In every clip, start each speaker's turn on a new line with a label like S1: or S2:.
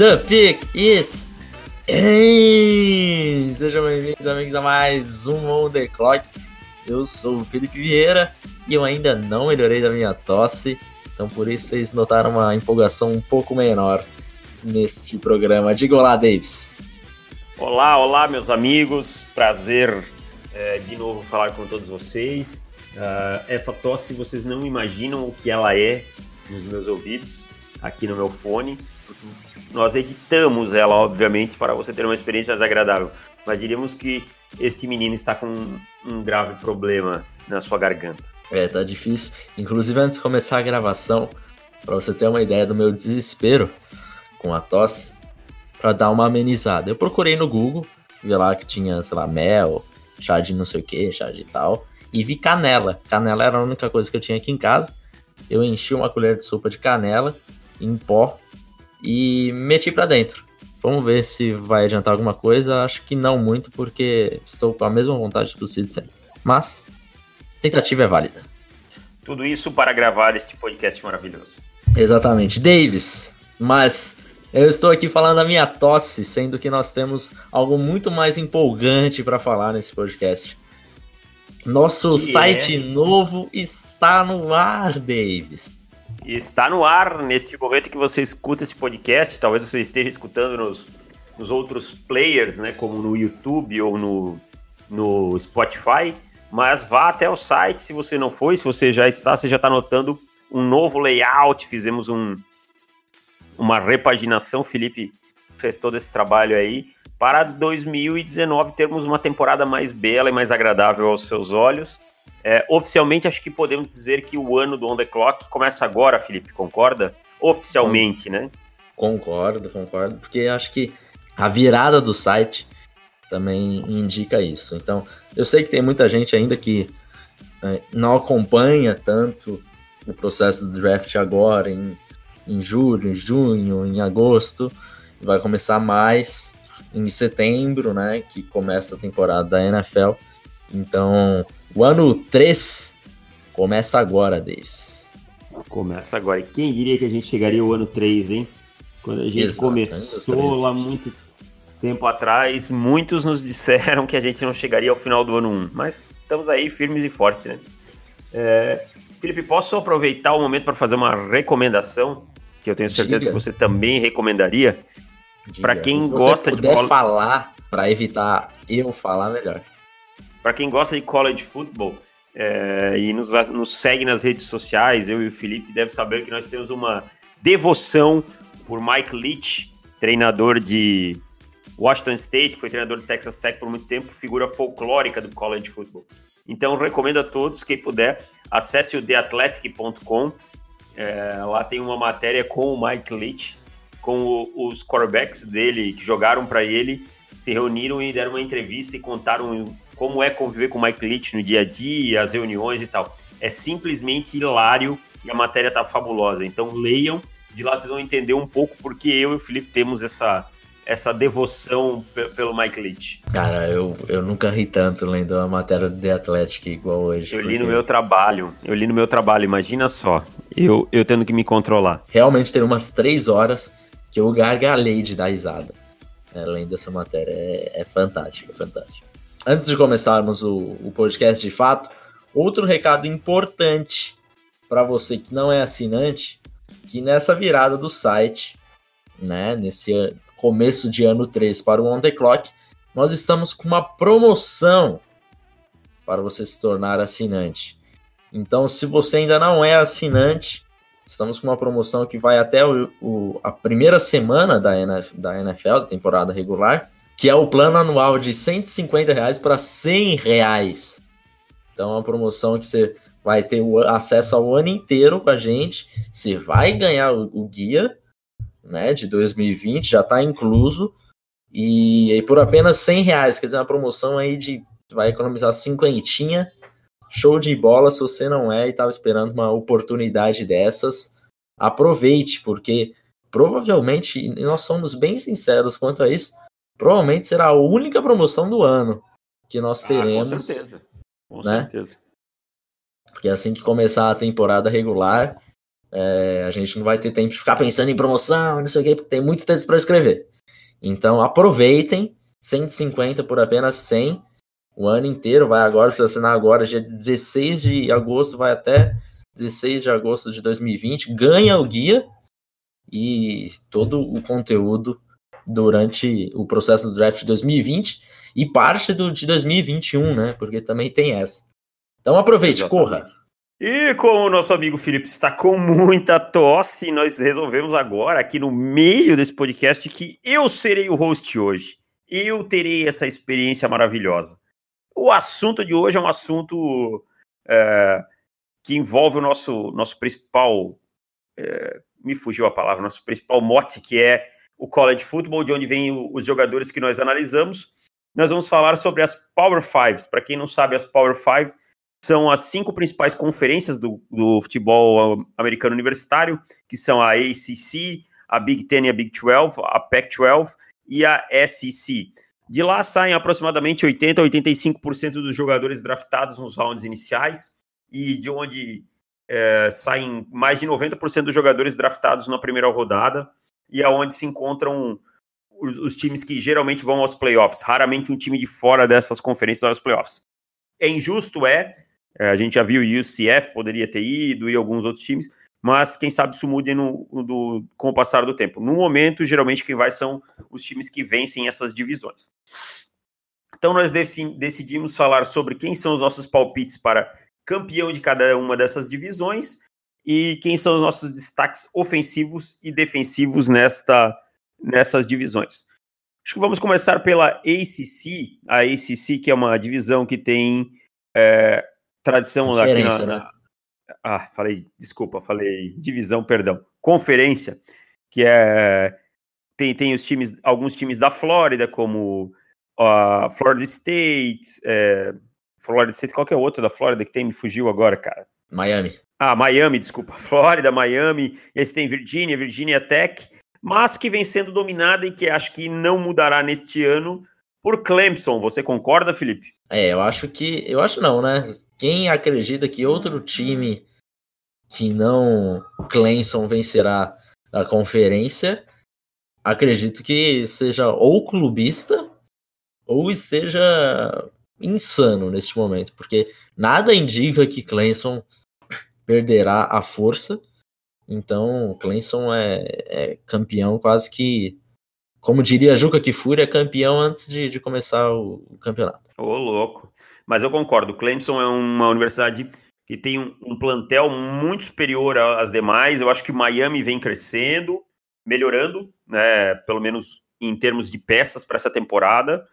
S1: The pick is in! Sejam bem-vindos, amigos, a mais um On The Clock. Eu sou o Felipe Vieira e eu ainda não melhorei da minha tosse, então por isso vocês notaram uma empolgação um pouco menor neste programa. Diga olá, Davis.
S2: Olá, olá, meus amigos. Prazer é, de novo falar com todos vocês. Uh, essa tosse, vocês não imaginam o que ela é nos meus ouvidos, aqui no meu fone nós editamos ela, obviamente, para você ter uma experiência mais agradável. Mas diríamos que esse menino está com um grave problema na sua garganta.
S1: É, tá difícil. Inclusive, antes de começar a gravação, para você ter uma ideia do meu desespero com a tosse, para dar uma amenizada. Eu procurei no Google, vi lá que tinha, sei lá, mel, chá de não sei o que, chá de tal, e vi canela. Canela era a única coisa que eu tinha aqui em casa. Eu enchi uma colher de sopa de canela em pó e meti para dentro. Vamos ver se vai adiantar alguma coisa. Acho que não muito, porque estou com a mesma vontade de tossir de sempre. Mas, tentativa é válida.
S2: Tudo isso para gravar este podcast maravilhoso.
S1: Exatamente. Davis, mas eu estou aqui falando da minha tosse, sendo que nós temos algo muito mais empolgante para falar nesse podcast. Nosso que site é? novo está no ar, Davis
S2: está no ar neste momento que você escuta esse podcast. Talvez você esteja escutando nos, nos outros players, né, como no YouTube ou no, no Spotify. Mas vá até o site se você não foi. Se você já está, você já está notando um novo layout. Fizemos um, uma repaginação. Felipe fez todo esse trabalho aí para 2019 termos uma temporada mais bela e mais agradável aos seus olhos. É, oficialmente, acho que podemos dizer que o ano do On The Clock começa agora, Felipe, concorda? Oficialmente, né?
S1: Concordo, concordo, porque acho que a virada do site também indica isso. Então, eu sei que tem muita gente ainda que é, não acompanha tanto o processo do draft agora, em, em julho, em junho, em agosto, vai começar mais em setembro, né? Que começa a temporada da NFL. Então, o ano 3 começa agora, Davis.
S2: Começa agora. E quem diria que a gente chegaria ao ano 3, hein? Quando a gente Exato, começou lá muito tempo atrás, muitos nos disseram que a gente não chegaria ao final do ano 1. Mas estamos aí firmes e fortes, né? É, Felipe, posso aproveitar o momento para fazer uma recomendação? Que eu tenho certeza Diga. que você também recomendaria. Para quem gosta
S1: de. Se falar, para evitar eu falar, melhor.
S2: Para quem gosta de college football é, e nos, nos segue nas redes sociais, eu e o Felipe deve saber que nós temos uma devoção por Mike Leach, treinador de Washington State, que foi treinador de Texas Tech por muito tempo, figura folclórica do college football. Então, recomendo a todos, quem puder, acesse o theathletic.com. É, lá tem uma matéria com o Mike Leach, com o, os quarterbacks dele que jogaram para ele, se reuniram e deram uma entrevista e contaram como é conviver com o Mike Leach no dia a dia, as reuniões e tal. É simplesmente hilário e a matéria tá fabulosa. Então leiam, de lá vocês vão entender um pouco porque eu e o Felipe temos essa, essa devoção pelo Mike Leach.
S1: Cara, eu, eu nunca ri tanto lendo a matéria do The Athletic igual hoje.
S2: Eu porque... li no meu trabalho, eu li no meu trabalho, imagina só, eu, eu tendo que me controlar.
S1: Realmente tem umas três horas que eu gargalhei de dar risada. É, lendo essa matéria, é, é fantástico, é fantástico antes de começarmos o, o podcast de fato, outro recado importante para você que não é assinante, que nessa virada do site, né, nesse começo de ano 3 para o On The Clock, nós estamos com uma promoção para você se tornar assinante. Então, se você ainda não é assinante, estamos com uma promoção que vai até o, o, a primeira semana da, NF, da NFL, da temporada regular, que é o plano anual de 150 reais para 100 reais. Então é uma promoção que você vai ter acesso ao ano inteiro com a gente. Você vai ganhar o, o guia né, de 2020, já está incluso. E, e por apenas 100 reais, quer dizer, uma promoção aí de vai economizar cinquentinha. Show de bola, se você não é e estava esperando uma oportunidade dessas, aproveite, porque provavelmente, nós somos bem sinceros quanto a isso, provavelmente será a única promoção do ano que nós teremos. Ah, com certeza. Com né? certeza. Porque assim que começar a temporada regular, é, a gente não vai ter tempo de ficar pensando em promoção, não sei o quê, porque tem muito texto para escrever. Então aproveitem, 150 por apenas 100, o ano inteiro, vai agora, se assinar agora, dia 16 de agosto, vai até 16 de agosto de 2020, ganha o guia e todo o conteúdo durante o processo do draft de 2020 e parte do de 2021, né? Porque também tem essa. Então aproveite, Exatamente. corra.
S2: E como o nosso amigo Felipe está com muita tosse, nós resolvemos agora, aqui no meio desse podcast, que eu serei o host hoje. Eu terei essa experiência maravilhosa. O assunto de hoje é um assunto é, que envolve o nosso, nosso principal. É, me fugiu a palavra, nosso principal mote, que é o college football, de onde vêm os jogadores que nós analisamos. Nós vamos falar sobre as Power Fives. Para quem não sabe, as Power Five são as cinco principais conferências do, do futebol americano universitário, que são a ACC, a Big Ten e a Big 12, a Pac-12 e a SEC. De lá saem aproximadamente 80 a 85% dos jogadores draftados nos rounds iniciais e de onde é, saem mais de 90% dos jogadores draftados na primeira rodada e aonde se encontram os, os, times que geralmente vão aos playoffs. Raramente um time de fora dessas conferências vai aos playoffs. É injusto, é. é a gente já viu o UCF poderia ter ido e alguns outros times, mas quem sabe isso mude no, no, com o passar do tempo. No momento, geralmente quem vai são os times que vencem essas divisões. Então nós decidimos falar sobre quem são os nossos palpites para campeão de cada uma dessas divisões e quem são os nossos destaques ofensivos e defensivos nesta, nessas divisões. Acho que vamos começar pela ACC, a ACC que é uma divisão que tem é, tradição aqui na, na, né? Ah, falei, desculpa, falei divisão, perdão. Conferência, que é tem, tem os times, alguns times da Flórida, como a Florida State, é, Florida State, qual que é o outro da Flórida que tem? Me fugiu agora, cara.
S1: Miami.
S2: Ah, Miami, desculpa. Flórida, Miami, e aí você tem Virginia, Virginia Tech, mas que vem sendo dominada e que acho que não mudará neste ano por Clemson. Você concorda, Felipe?
S1: É, eu acho que. Eu acho não, né? Quem acredita que outro time que não Clemson vencerá a conferência, acredito que seja ou clubista ou esteja insano neste momento, porque nada indica que Clemson perderá a força. Então, Clemson é, é campeão quase que, como diria Juca Kifuri, é campeão antes de, de começar o, o campeonato.
S2: Ô, louco. Mas eu concordo, Clemson é uma universidade que tem um, um, plantel muito superior às demais. Eu acho que Miami vem crescendo, melhorando, né, pelo menos em termos de peças para essa temporada.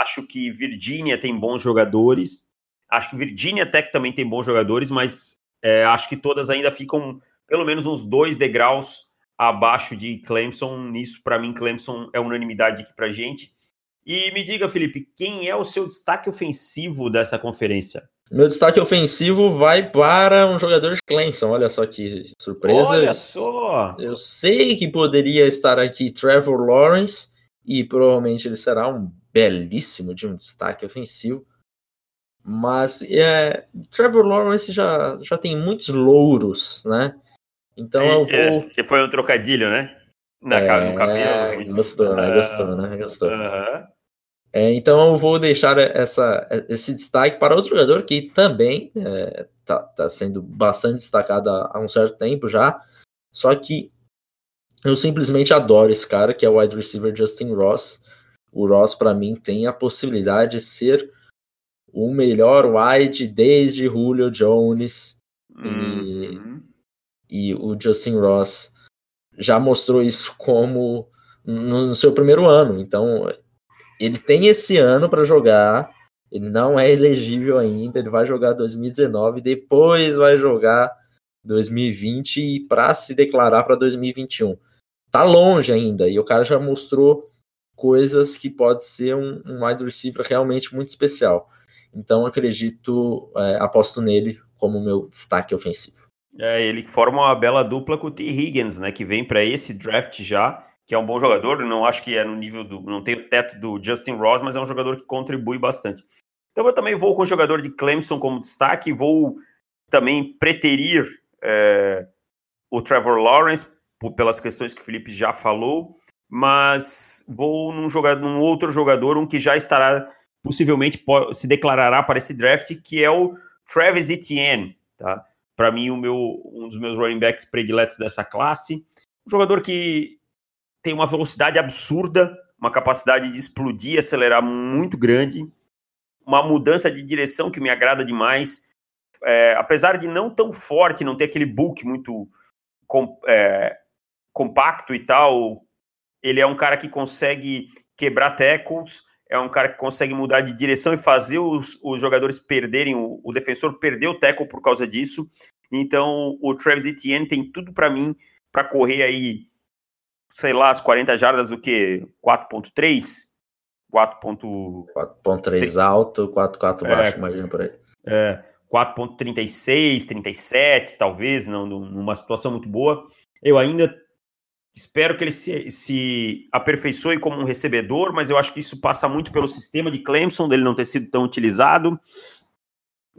S2: Acho que Virginia tem bons jogadores. Acho que Virginia Tech também tem bons jogadores, mas é, acho que todas ainda ficam pelo menos uns dois degraus abaixo de Clemson. Nisso, para mim, Clemson é unanimidade aqui para gente. E me diga, Felipe, quem é o seu destaque ofensivo dessa conferência?
S1: Meu destaque ofensivo vai para um jogador de Clemson. Olha só que surpresa.
S2: Olha só!
S1: Eu sei que poderia estar aqui Trevor Lawrence e provavelmente ele será um belíssimo de um destaque ofensivo. Mas é, Trevor Lawrence já, já tem muitos louros, né? Então eu
S2: é, vou. É, que foi um trocadilho, né? Na, é, no
S1: cabelo. Gostou, né? Gostou, né? Gostou. Uhum. É, então eu vou deixar essa, esse destaque para outro jogador que também está é, tá sendo bastante destacado há, há, um certo tempo já. Só que eu simplesmente adoro esse cara, que é o wide receiver Justin Ross. O Ross, para mim, tem a possibilidade de ser o melhor wide desde Julio Jones. Uhum. E, e o Justin Ross já mostrou isso como no, no seu primeiro ano. Então, ele tem esse ano para jogar. Ele não é elegível ainda. Ele vai jogar 2019, depois vai jogar 2020 e para se declarar para 2021. Tá longe ainda. E o cara já mostrou coisas que pode ser um, um wide receiver realmente muito especial. Então acredito, é, aposto nele como meu destaque ofensivo.
S2: É, ele forma uma bela dupla com o T. Higgins, né? Que vem para esse draft já, que é um bom jogador. Não acho que é no nível do. Não tem o teto do Justin Ross, mas é um jogador que contribui bastante. Então eu também vou com o jogador de Clemson como destaque, vou também preterir é, o Trevor Lawrence, pelas questões que o Felipe já falou, mas vou num, jogador, num outro jogador, um que já estará, possivelmente se declarará para esse draft, que é o Travis Etienne, tá? Para mim, o meu, um dos meus running backs prediletos dessa classe. Um jogador que tem uma velocidade absurda, uma capacidade de explodir, acelerar muito grande, uma mudança de direção que me agrada demais. É, apesar de não tão forte, não ter aquele bulk muito com, é, compacto e tal, ele é um cara que consegue quebrar tackles, é um cara que consegue mudar de direção e fazer os, os jogadores perderem, o, o defensor perder o tackle por causa disso. Então, o Travis Etienne tem tudo para mim para correr aí, sei lá, as 40 jardas do que 4.3,
S1: 4.3 alto, 4.4 é, baixo, imagina por aí.
S2: É, 4.36, 37, talvez, não, numa situação muito boa. Eu ainda Espero que ele se, se aperfeiçoe como um recebedor, mas eu acho que isso passa muito pelo sistema de Clemson, dele não ter sido tão utilizado.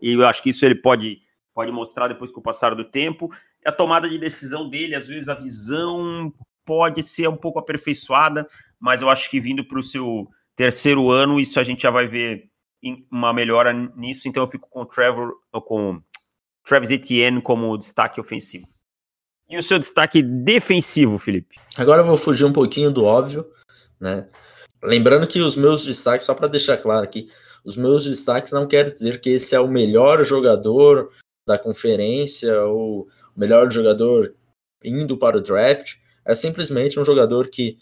S2: E eu acho que isso ele pode, pode mostrar depois com o passar do tempo. A tomada de decisão dele, às vezes a visão pode ser um pouco aperfeiçoada, mas eu acho que vindo para o seu terceiro ano, isso a gente já vai ver uma melhora nisso. Então eu fico com o Trevor, com Travis Etienne como destaque ofensivo. E o seu destaque defensivo, Felipe?
S1: Agora eu vou fugir um pouquinho do óbvio, né? Lembrando que os meus destaques, só para deixar claro aqui, os meus destaques não querem dizer que esse é o melhor jogador da conferência ou o melhor jogador indo para o draft. É simplesmente um jogador que,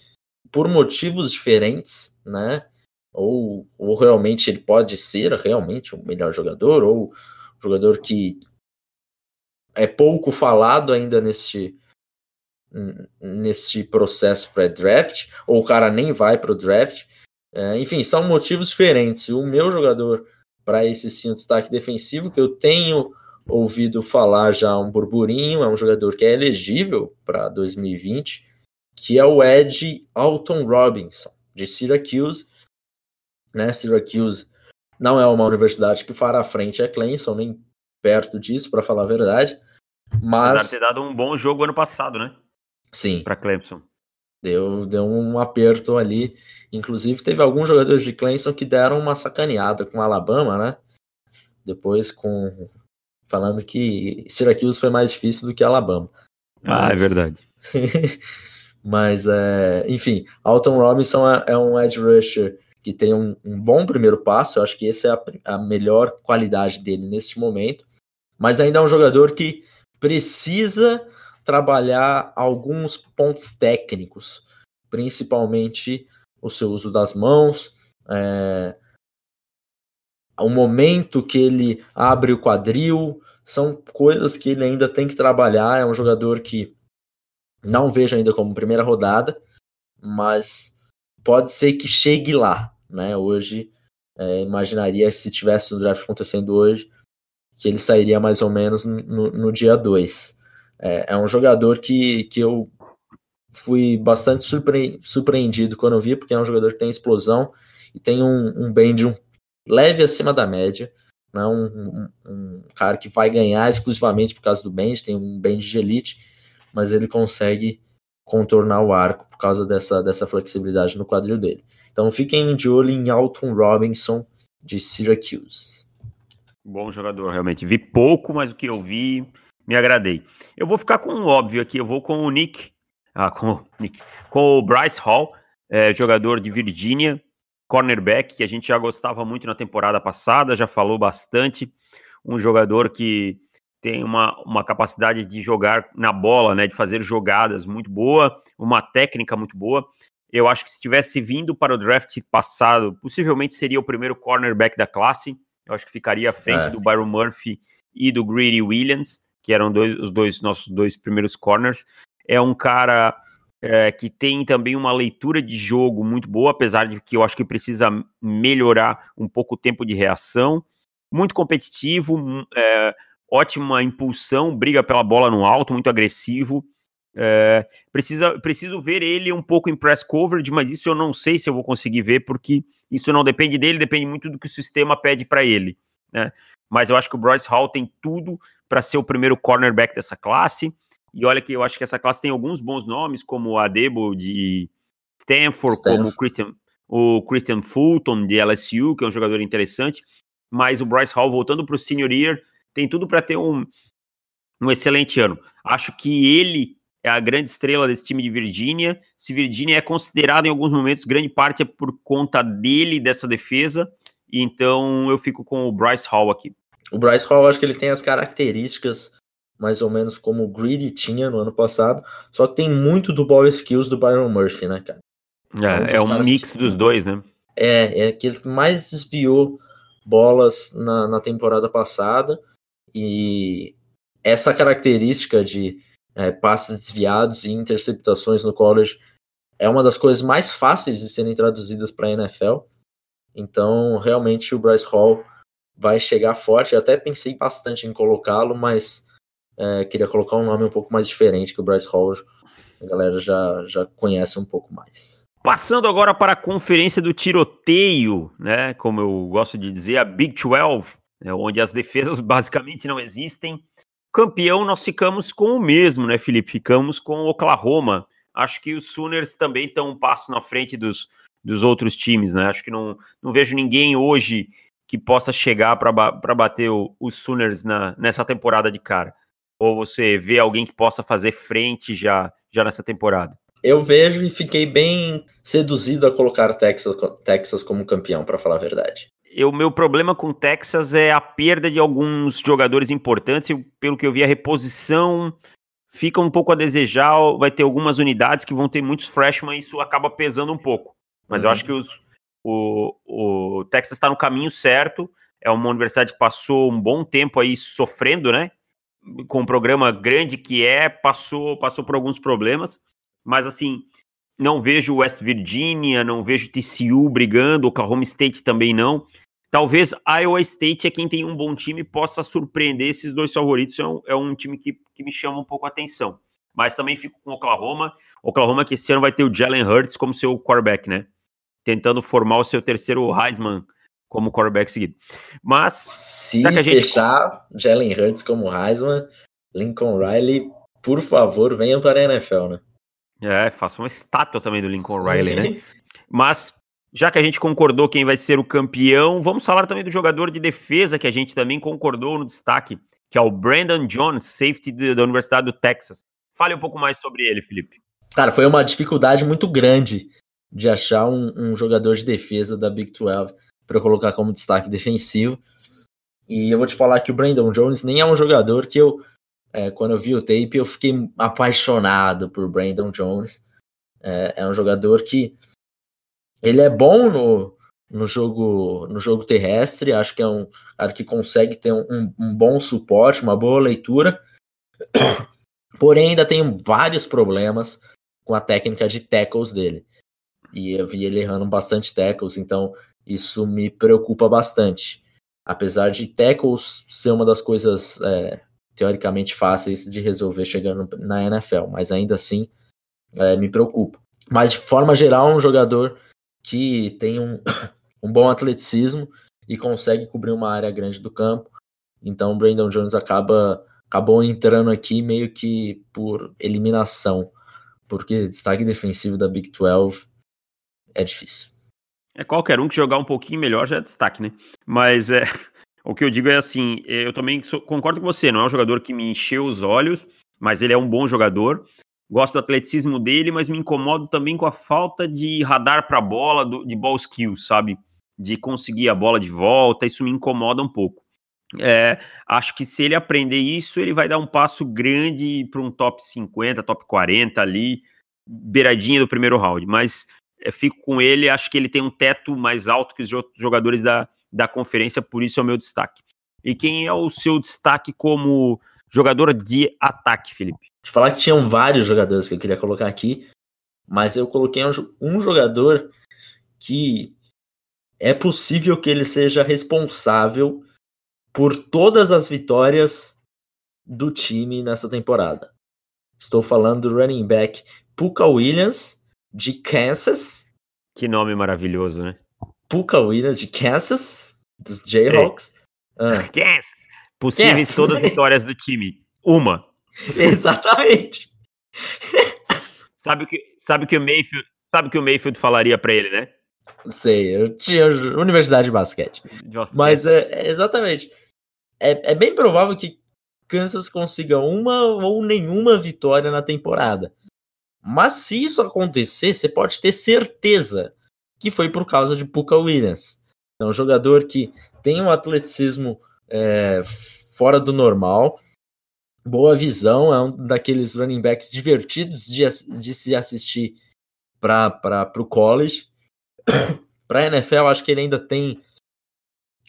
S1: por motivos diferentes, né? Ou, ou realmente ele pode ser realmente o melhor jogador, ou um jogador que é pouco falado ainda neste nesse processo pré-draft, ou o cara nem vai para o draft. É, enfim, são motivos diferentes. O meu jogador para esse sim destaque defensivo, que eu tenho ouvido falar já um burburinho, é um jogador que é elegível para 2020, que é o Ed Alton Robinson, de Syracuse. Né? Syracuse não é uma universidade que fará frente a Clemson, nem perto disso, para falar a verdade. Mas.
S2: Ter dado um bom jogo ano passado, né?
S1: Sim.
S2: Para Clemson.
S1: Deu, deu um aperto ali. Inclusive, teve alguns jogadores de Clemson que deram uma sacaneada com Alabama, né? Depois com. Falando que Syracuse foi mais difícil do que Alabama.
S2: Mas... Ah, é verdade.
S1: Mas, é... enfim, Alton Robinson é, é um edge rusher que tem um, um, bom primeiro passo. Eu acho que essa é a, a melhor qualidade dele neste momento. Mas ainda é um jogador que precisa trabalhar alguns pontos técnicos, principalmente o seu uso das mãos, é, o momento que ele abre o quadril, são coisas que ele ainda tem que trabalhar. É um jogador que não vejo ainda como primeira rodada, mas pode ser que chegue lá, né? Hoje, é, imaginaria se tivesse o draft acontecendo hoje, que ele sairia mais ou menos no, no dia 2. É, é, um jogador que, que eu fui bastante surpre, surpreendido quando eu vi, porque é um jogador que tem explosão e tem um, um bend um leve acima da média. Né? um, um, cara que vai ganhar exclusivamente por causa do bend, tem um bend de elite, mas ele consegue contornar o arco por causa dessa, dessa flexibilidade no quadril dele. Então fiquem de olho em Alton Robinson de Syracuse.
S2: Bom jogador, realmente. Vi pouco, mas o que eu vi, me agradei. Eu vou ficar com o óbvio aqui, eu vou com o Nick, ah, com o Nick, com o Bryce Hall, é, jogador de Virgínia, cornerback, que a gente já gostava muito na temporada passada, já falou bastante. Um jogador que tem uma, uma capacidade de jogar na bola, né, de fazer jogadas muito boa, uma técnica muito boa. Eu acho que se tivesse vindo para o draft passado, possivelmente seria o primeiro cornerback da classe. Eu acho que ficaria à frente é. do Byron Murphy e do Greedy Williams, que eram dois, os dois nossos dois primeiros corners. É um cara é, que tem também uma leitura de jogo muito boa, apesar de que eu acho que precisa melhorar um pouco o tempo de reação. Muito competitivo, é, ótima impulsão, briga pela bola no alto, muito agressivo. É, precisa, preciso ver ele um pouco em press coverage, mas isso eu não sei se eu vou conseguir ver, porque isso não depende dele, depende muito do que o sistema pede para ele. Né? Mas eu acho que o Bryce Hall tem tudo para ser o primeiro cornerback dessa classe. E olha que eu acho que essa classe tem alguns bons nomes, como o Adebo de Stanford, Stanford. como o Christian, o Christian Fulton de LSU, que é um jogador interessante. Mas o Bryce Hall, voltando para o senior year, tem tudo para ter um, um excelente ano. Acho que ele é a grande estrela desse time de Virgínia. Se Virgínia é considerado em alguns momentos, grande parte é por conta dele, dessa defesa. Então eu fico com o Bryce Hall aqui.
S1: O Bryce Hall, acho que ele tem as características mais ou menos como o Greedy tinha no ano passado, só que tem muito do ball skills do Byron Murphy, né, cara?
S2: É, é um mix que, dos dois, né?
S1: É, é que ele mais desviou bolas na, na temporada passada e essa característica de é, passes desviados e interceptações no college é uma das coisas mais fáceis de serem traduzidas para a NFL. Então, realmente, o Bryce Hall vai chegar forte. Eu até pensei bastante em colocá-lo, mas é, queria colocar um nome um pouco mais diferente que o Bryce Hall. A galera já, já conhece um pouco mais.
S2: Passando agora para a conferência do tiroteio, né? Como eu gosto de dizer, a Big 12, né, onde as defesas basicamente não existem campeão nós ficamos com o mesmo, né, Felipe? Ficamos com o Oklahoma. Acho que os Sooners também estão um passo na frente dos, dos outros times, né? Acho que não, não vejo ninguém hoje que possa chegar para bater os Sooners na, nessa temporada de cara. Ou você vê alguém que possa fazer frente já, já nessa temporada?
S1: Eu vejo e fiquei bem seduzido a colocar Texas, Texas como campeão, para falar a verdade
S2: o meu problema com o Texas é a perda de alguns jogadores importantes. Pelo que eu vi, a reposição fica um pouco a desejar. Vai ter algumas unidades que vão ter muitos freshmen, e isso acaba pesando um pouco. Mas uhum. eu acho que os, o, o Texas está no caminho certo. É uma universidade que passou um bom tempo aí sofrendo, né? Com um programa grande que é, passou, passou por alguns problemas. Mas assim, não vejo West Virginia, não vejo TCU brigando, Oklahoma State também não. Talvez Iowa State é quem tem um bom time possa surpreender esses dois favoritos. É um, é um time que, que me chama um pouco a atenção. Mas também fico com Oklahoma. Oklahoma que esse ano vai ter o Jalen Hurts como seu quarterback, né? Tentando formar o seu terceiro Heisman como quarterback seguido. Mas
S1: se a gente... fechar Jalen Hurts como Heisman, Lincoln Riley, por favor, venham para a NFL, né?
S2: É, faça uma estátua também do Lincoln Riley, né? Mas, já que a gente concordou quem vai ser o campeão, vamos falar também do jogador de defesa que a gente também concordou no destaque, que é o Brandon Jones, safety da Universidade do Texas. Fale um pouco mais sobre ele, Felipe.
S1: Cara, foi uma dificuldade muito grande de achar um, um jogador de defesa da Big 12 para colocar como destaque defensivo. E eu vou te falar que o Brandon Jones nem é um jogador que eu é, quando eu vi o tape, eu fiquei apaixonado por Brandon Jones. É, é, um jogador que ele é bom no, no jogo no jogo terrestre. Acho que é um cara que consegue ter um, um bom suporte, uma boa leitura. Porém, ainda tem vários problemas com a técnica de tackles dele. E eu vi ele errando bastante tackles, então isso me preocupa bastante. Apesar de tackles ser uma das coisas é, teoricamente fáceis de resolver chegando na NFL, mas ainda assim é, me preocupa. Mas de forma geral, um jogador que tem um, um bom atleticismo e consegue cobrir uma área grande do campo. Então, o Brandon Jones acaba acabou entrando aqui meio que por eliminação, porque destaque defensivo da Big 12 é difícil.
S2: É qualquer um que jogar um pouquinho melhor já é destaque, né? Mas é, o que eu digo é assim, é, eu também sou, concordo com você, não é um jogador que me encheu os olhos, mas ele é um bom jogador. Gosto do atleticismo dele, mas me incomodo também com a falta de radar para a bola, do, de ball skills, sabe? De conseguir a bola de volta, isso me incomoda um pouco. É, acho que se ele aprender isso, ele vai dar um passo grande para um top 50, top 40 ali, beiradinha do primeiro round. Mas é, fico com ele, acho que ele tem um teto mais alto que os jogadores da, da conferência, por isso é o meu destaque. E quem é o seu destaque como jogador de ataque, Felipe?
S1: Te falar que tinham vários jogadores que eu queria colocar aqui, mas eu coloquei um jogador que é possível que ele seja responsável por todas as vitórias do time nessa temporada. Estou falando do running back Puka Williams, de Kansas.
S2: Que nome maravilhoso, né?
S1: Puka Williams, de Kansas, dos Jayhawks.
S2: Ah. Kansas! Possíveis Kansas. todas as vitórias do time. Uma.
S1: Exatamente.
S2: sabe o que, sabe que o Mayfield, sabe que o Mayfield falaria para ele, né?
S1: Sei, eu tinha Universidade de Basquete. De basquete. Mas é, é exatamente. É, é bem provável que Kansas consiga uma ou nenhuma vitória na temporada. Mas se isso acontecer, você pode ter certeza que foi por causa de Puka Williams. É um jogador que tem um atleticismo é, fora do normal, boa visão, é um daqueles running backs divertidos de, de se assistir para o college. para a NFL, acho que ele ainda tem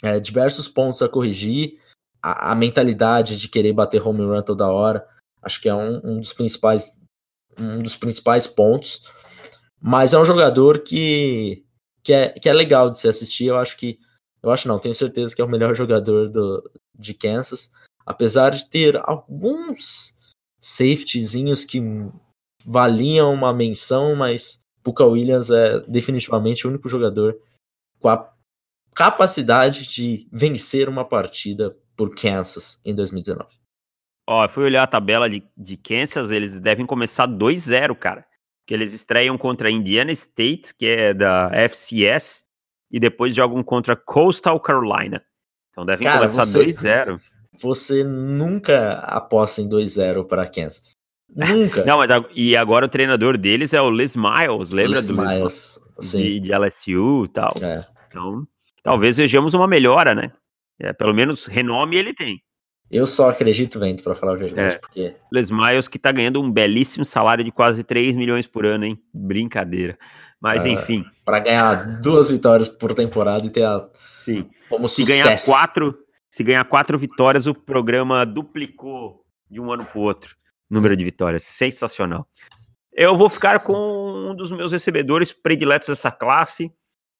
S1: é, diversos pontos a corrigir a, a, mentalidade de querer bater home run toda hora, acho que é um, um, dos principais um dos principais pontos. Mas é um jogador que, que, é, que é legal de se assistir. Eu acho que. Eu acho não, tenho certeza que é o melhor jogador do, de Kansas. Apesar de ter alguns safetyzinhos que valiam uma menção, mas Puka Williams é definitivamente o único jogador com a capacidade de vencer uma partida por Kansas em 2019.
S2: Ó, fui olhar a tabela de, de Kansas, eles devem começar 2-0, cara. Que eles estreiam contra Indiana State, que é da FCS, e depois jogam contra Coastal Carolina. Então devem cara, começar 2-0.
S1: Você nunca aposta em 2-0 para Kansas. Nunca.
S2: Não, mas e agora o treinador deles é o Les Miles, lembra Les do Miles, de, de LSU e tal. É. Então, talvez vejamos uma melhora, né? É, pelo menos renome ele tem.
S1: Eu só acredito vendo, para falar o verdade, é. porque...
S2: Les Miles que tá ganhando um belíssimo salário de quase 3 milhões por ano, hein? Brincadeira. Mas, uh, enfim.
S1: para ganhar duas vitórias por temporada e ter a...
S2: Sim. Como se sucesso. ganhar quatro, se ganhar quatro vitórias, o programa duplicou de um ano pro outro número de vitórias. Sensacional. Eu vou ficar com um dos meus recebedores prediletos dessa classe,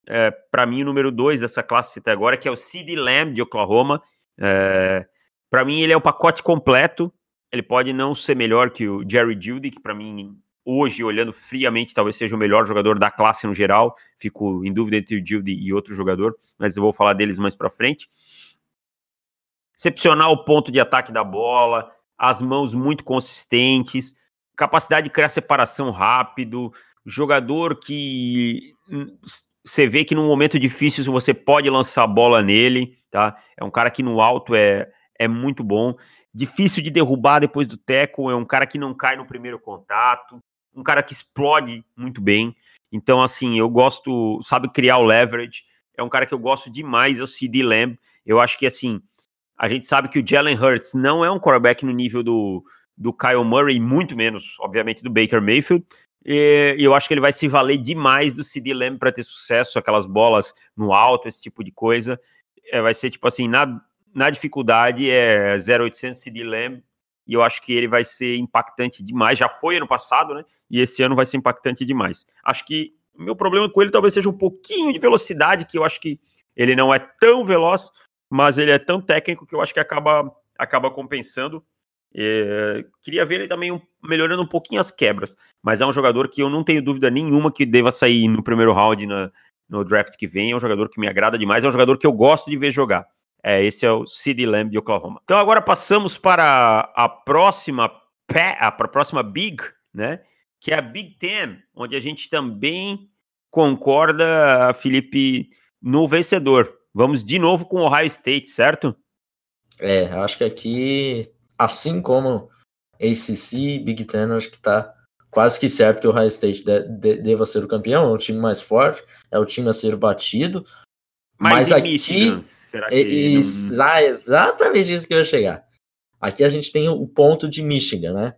S2: é, para mim, o número dois dessa classe até agora, que é o Sid Lamb de Oklahoma. É, para mim, ele é o pacote completo. Ele pode não ser melhor que o Jerry Judy, que para mim, hoje, olhando friamente, talvez seja o melhor jogador da classe no geral. Fico em dúvida entre o Judy e outro jogador, mas eu vou falar deles mais para frente. Excepcional ponto de ataque da bola, as mãos muito consistentes, capacidade de criar separação rápido, jogador que hum, você vê que num momento difícil você pode lançar a bola nele, tá? É um cara que no alto é, é muito bom. Difícil de derrubar depois do teco, é um cara que não cai no primeiro contato, um cara que explode muito bem. Então, assim, eu gosto, sabe criar o leverage. É um cara que eu gosto demais, é o CD Lamb. Eu acho que, assim, a gente sabe que o Jalen Hurts não é um quarterback no nível do, do Kyle Murray, muito menos, obviamente, do Baker Mayfield, e eu acho que ele vai se valer demais do CD Lamb para ter sucesso, aquelas bolas no alto, esse tipo de coisa. É, vai ser tipo assim, na, na dificuldade é 0800 CD Lamb, e eu acho que ele vai ser impactante demais. Já foi ano passado, né? E esse ano vai ser impactante demais. Acho que meu problema com ele talvez seja um pouquinho de velocidade, que eu acho que ele não é tão veloz, mas ele é tão técnico que eu acho que acaba, acaba compensando. É, queria ver ele também um, melhorando um pouquinho as quebras, mas é um jogador que eu não tenho dúvida nenhuma que deva sair no primeiro round na, no draft que vem. É um jogador que me agrada demais, é um jogador que eu gosto de ver jogar. É, esse é o CD Lamb de Oklahoma. Então agora passamos para a próxima a próxima Big, né? Que é a Big Ten, onde a gente também concorda, Felipe, no vencedor. Vamos de novo com o Ohio State, certo?
S1: É, acho que aqui assim como ACC, Big Ten, acho que está quase que certo que o Ohio State de, de, deva ser o campeão, é o time mais forte, é o time a ser batido. Mas, mas aqui, Michigan, será que é, não... ah, exatamente isso que eu ia chegar. Aqui a gente tem o ponto de Michigan, né?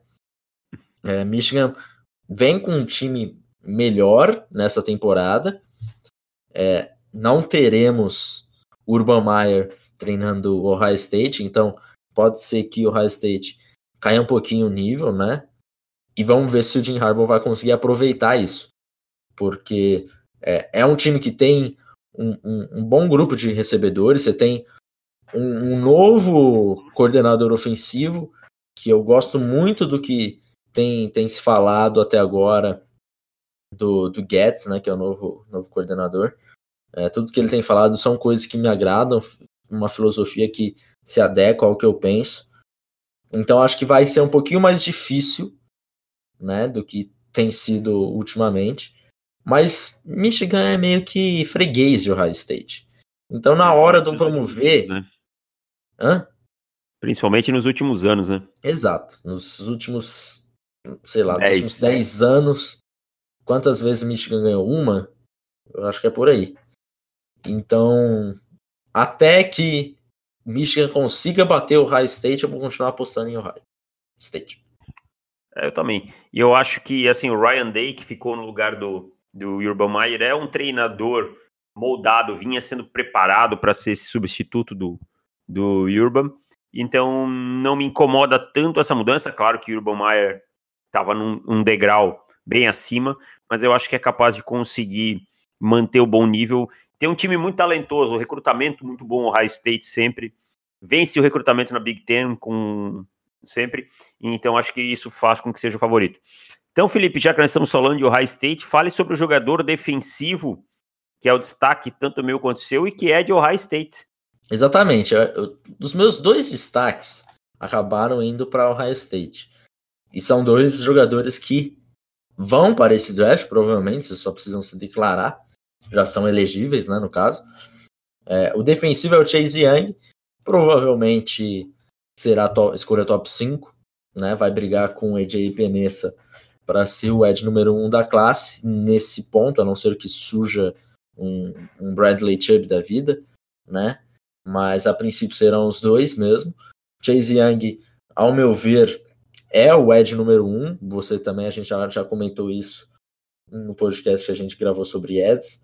S1: É, Michigan vem com um time melhor nessa temporada. É, não teremos Urban Meyer treinando o Ohio State, então pode ser que o Ohio State caia um pouquinho o nível, né? E vamos ver se o Jim Harbaugh vai conseguir aproveitar isso. Porque é, é um time que tem um, um, um, bom grupo de recebedores, você tem um, um, novo coordenador ofensivo, que eu gosto muito do que tem, tem se falado até agora do, do Getz, né, que é o novo, novo coordenador. É, tudo que ele tem falado são coisas que me agradam, uma filosofia que se adequa ao que eu penso. Então acho que vai ser um pouquinho mais difícil, né, do que tem sido ultimamente. Mas Michigan é meio que freguês de Ohio State. Então na hora do vamos ver, né?
S2: Hã? Principalmente nos últimos anos, né?
S1: Exato. Nos últimos, sei lá, dez. nos últimos 10 anos, quantas vezes Michigan ganhou? Uma? Eu acho que é por aí. Então, até que Michigan consiga bater o Ohio State, eu vou continuar apostando em Ohio State.
S2: É, eu também. E eu acho que assim, o Ryan Day, que ficou no lugar do, do Urban Meyer, é um treinador moldado, vinha sendo preparado para ser esse substituto do, do Urban. Então não me incomoda tanto essa mudança. Claro que o Urban Meyer estava num um degrau bem acima, mas eu acho que é capaz de conseguir manter o bom nível. Tem um time muito talentoso, o recrutamento muito bom, o High State sempre. Vence o recrutamento na Big Ten com sempre. Então acho que isso faz com que seja o favorito. Então, Felipe, já que nós estamos falando de Ohio State, fale sobre o jogador defensivo, que é o destaque tanto meu quanto seu, e que é de Ohio State.
S1: Exatamente. Eu, dos meus dois destaques acabaram indo para Ohio State. E são dois jogadores que vão para esse draft, provavelmente, só precisam se declarar. Já são elegíveis, né, no caso. É, o defensivo é o Chase Young, provavelmente será top, escolha top 5, né, vai brigar com o AJ Penessa para ser o Ed número 1 um da classe nesse ponto, a não ser que surja um, um Bradley Chubb da vida, né? mas a princípio serão os dois mesmo. Chase Young, ao meu ver, é o Ed número um. Você também, a gente já, já comentou isso no podcast que a gente gravou sobre Eds.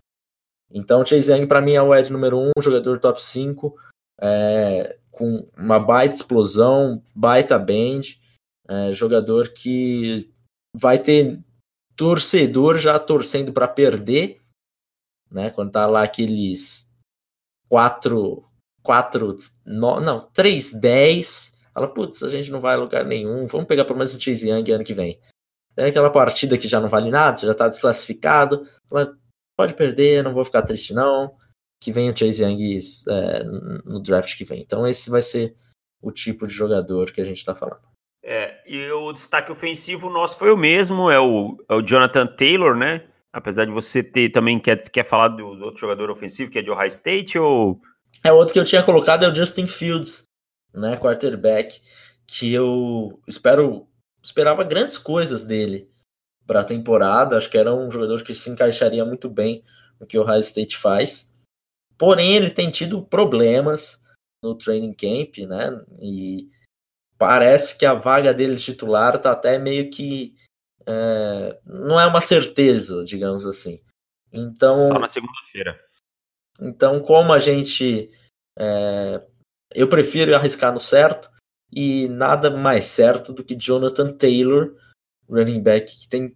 S1: Então, Chase Young, para mim, é o Ed número um, jogador top 5, é, com uma baita explosão, baita band, é, jogador que vai ter torcedor já torcendo para perder, né? Quando tá lá aqueles quatro 4, no, não, 3, 10. Fala, putz, a gente não vai a lugar nenhum. Vamos pegar pelo menos o Chase Young ano que vem. Tem aquela partida que já não vale nada, você já tá desclassificado. Fala, pode perder, não vou ficar triste não. Que vem o Chase Young é, no draft que vem. Então esse vai ser o tipo de jogador que a gente tá falando.
S2: É, e o destaque ofensivo nosso foi o mesmo, é o, é o Jonathan Taylor, né? Apesar de você ter também quer, quer falar do, do outro jogador ofensivo que é de Ohio State ou
S1: é outro que eu tinha colocado é o Justin Fields, né, quarterback, que eu espero esperava grandes coisas dele para a temporada. Acho que era um jogador que se encaixaria muito bem no que o Ohio State faz. Porém, ele tem tido problemas no training camp, né? E parece que a vaga dele titular tá até meio que é, não é uma certeza, digamos assim. Então
S2: só na segunda-feira.
S1: Então, como a gente. É, eu prefiro arriscar no certo, e nada mais certo do que Jonathan Taylor, running back, que tem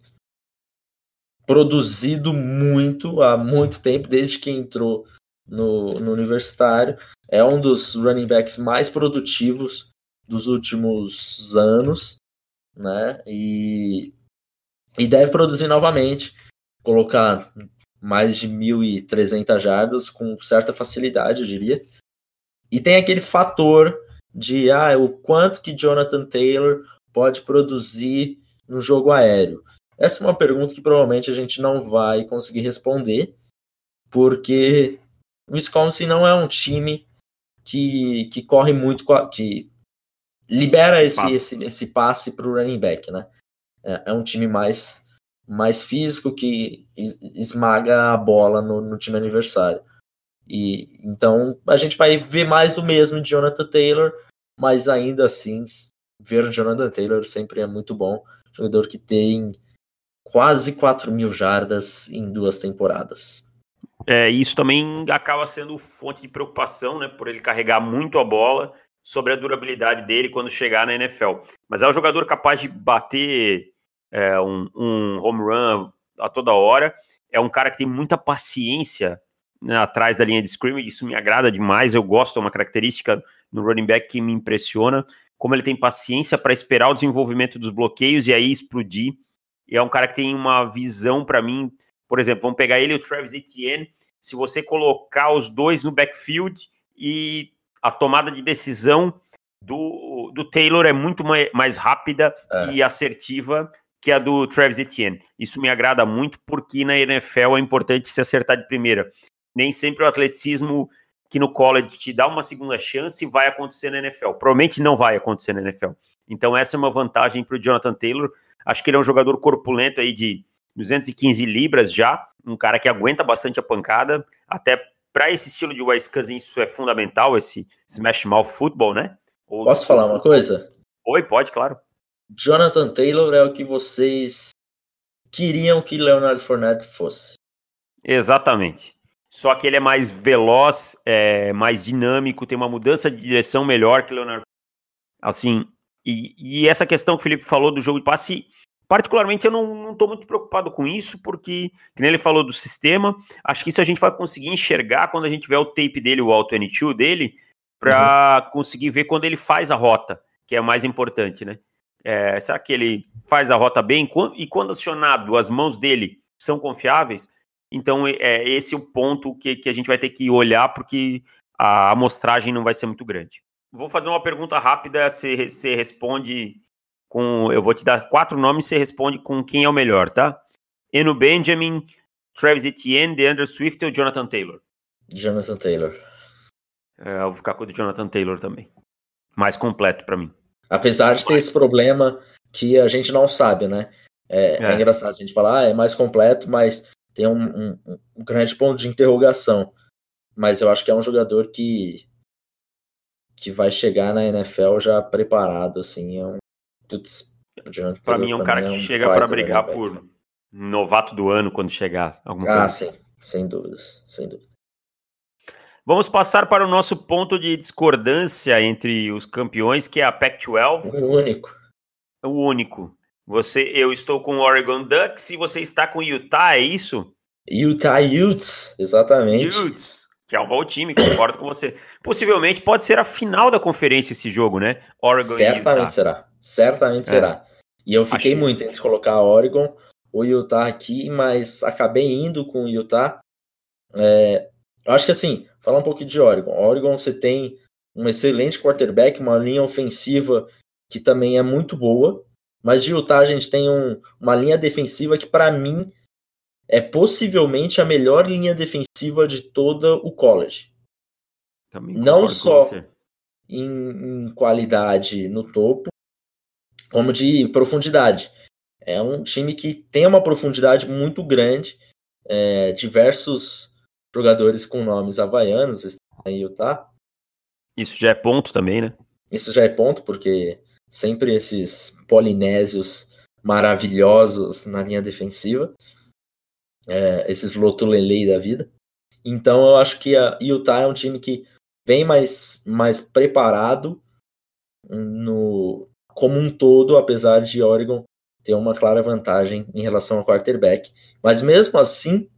S1: produzido muito há muito tempo, desde que entrou no, no universitário. É um dos running backs mais produtivos dos últimos anos, né? E, e deve produzir novamente, colocar mais de 1.300 jardas com certa facilidade, eu diria. E tem aquele fator de ah, o quanto que Jonathan Taylor pode produzir no jogo aéreo. Essa é uma pergunta que provavelmente a gente não vai conseguir responder, porque o Wisconsin não é um time que, que corre muito, que libera esse, passe. esse, esse passe para o running back, né? É, é um time mais mais físico que esmaga a bola no, no time aniversário. E então a gente vai ver mais do mesmo de Jonathan Taylor, mas ainda assim ver Jonathan Taylor sempre é muito bom. Jogador que tem quase 4 mil jardas em duas temporadas.
S2: É, isso também acaba sendo fonte de preocupação, né? Por ele carregar muito a bola sobre a durabilidade dele quando chegar na NFL. Mas é um jogador capaz de bater é, um, um home run a toda hora. É um cara que tem muita paciência né, atrás da linha de scrimmage, isso me agrada demais. Eu gosto, é uma característica no running back que me impressiona, como ele tem paciência para esperar o desenvolvimento dos bloqueios e aí explodir. E é um cara que tem uma visão para mim, por exemplo, vamos pegar ele e o Travis Etienne, se você colocar os dois no backfield e a tomada de decisão do, do Taylor é muito mais rápida é. e assertiva que a do Travis Etienne. Isso me agrada muito porque na NFL é importante se acertar de primeira. Nem sempre o atleticismo que no college te dá uma segunda chance vai acontecer na NFL. Provavelmente não vai acontecer na NFL. Então essa é uma vantagem para o Jonathan Taylor. Acho que ele é um jogador corpulento aí de 215 libras já, um cara que aguenta bastante a pancada, até para esse estilo de Wise Cousins isso é fundamental, esse smash mouth football, né?
S1: Ou Posso falar uma coisa?
S2: Oi, pode, claro.
S1: Jonathan Taylor é o que vocês queriam que Leonard Fournette fosse.
S2: Exatamente. Só que ele é mais veloz, é mais dinâmico, tem uma mudança de direção melhor que Leonard. Assim, e, e essa questão que o Felipe falou do jogo de passe, particularmente eu não estou muito preocupado com isso, porque, como ele falou do sistema, acho que isso a gente vai conseguir enxergar quando a gente vê o tape dele, o Auto N2 dele, para uhum. conseguir ver quando ele faz a rota, que é mais importante, né? É, será que ele faz a rota bem? E quando acionado, as mãos dele são confiáveis? Então, é esse é o ponto que, que a gente vai ter que olhar, porque a amostragem não vai ser muito grande. Vou fazer uma pergunta rápida, você, você responde com. Eu vou te dar quatro nomes, você responde com quem é o melhor, tá? Eno Benjamin, Travis Etienne, DeAndre Swift ou Jonathan Taylor?
S1: Jonathan Taylor.
S2: É, eu vou ficar com o Jonathan Taylor também. Mais completo para mim.
S1: Apesar de ter esse problema que a gente não sabe, né? É, é. é engraçado a gente falar, ah, é mais completo, mas tem um, um, um, grande ponto de interrogação. Mas eu acho que é um jogador que que vai chegar na NFL já preparado, assim, é um
S2: para mim é um cara que é um chega para brigar por novato do ano quando chegar.
S1: Alguma ah, coisa. sim, sem dúvidas, sem dúvida.
S2: Vamos passar para o nosso ponto de discordância entre os campeões, que é a Pac-12.
S1: O único.
S2: O único. Você, eu estou com o Oregon Ducks e você está com o Utah, é isso?
S1: Utah Utes, exatamente. Utes,
S2: que é um bom time, concordo com você. Possivelmente pode ser a final da conferência esse jogo, né?
S1: Oregon Certamente será. Certamente é. será. E eu fiquei Achei. muito entre colocar Oregon ou Utah aqui, mas acabei indo com o Utah. É, eu acho que assim, falar um pouquinho de Oregon. Oregon você tem um excelente quarterback, uma linha ofensiva que também é muito boa. Mas de Utah a gente tem um, uma linha defensiva que, para mim, é possivelmente a melhor linha defensiva de todo o college. Também Não só em, em qualidade no topo, como de profundidade. É um time que tem uma profundidade muito grande, é, diversos jogadores com nomes havaianos estão em Utah.
S2: Isso já é ponto também, né?
S1: Isso já é ponto, porque sempre esses polinésios maravilhosos na linha defensiva, é, esses lotulelei da vida. Então eu acho que a Utah é um time que vem mais, mais preparado no como um todo, apesar de Oregon ter uma clara vantagem em relação ao quarterback. Mas mesmo assim,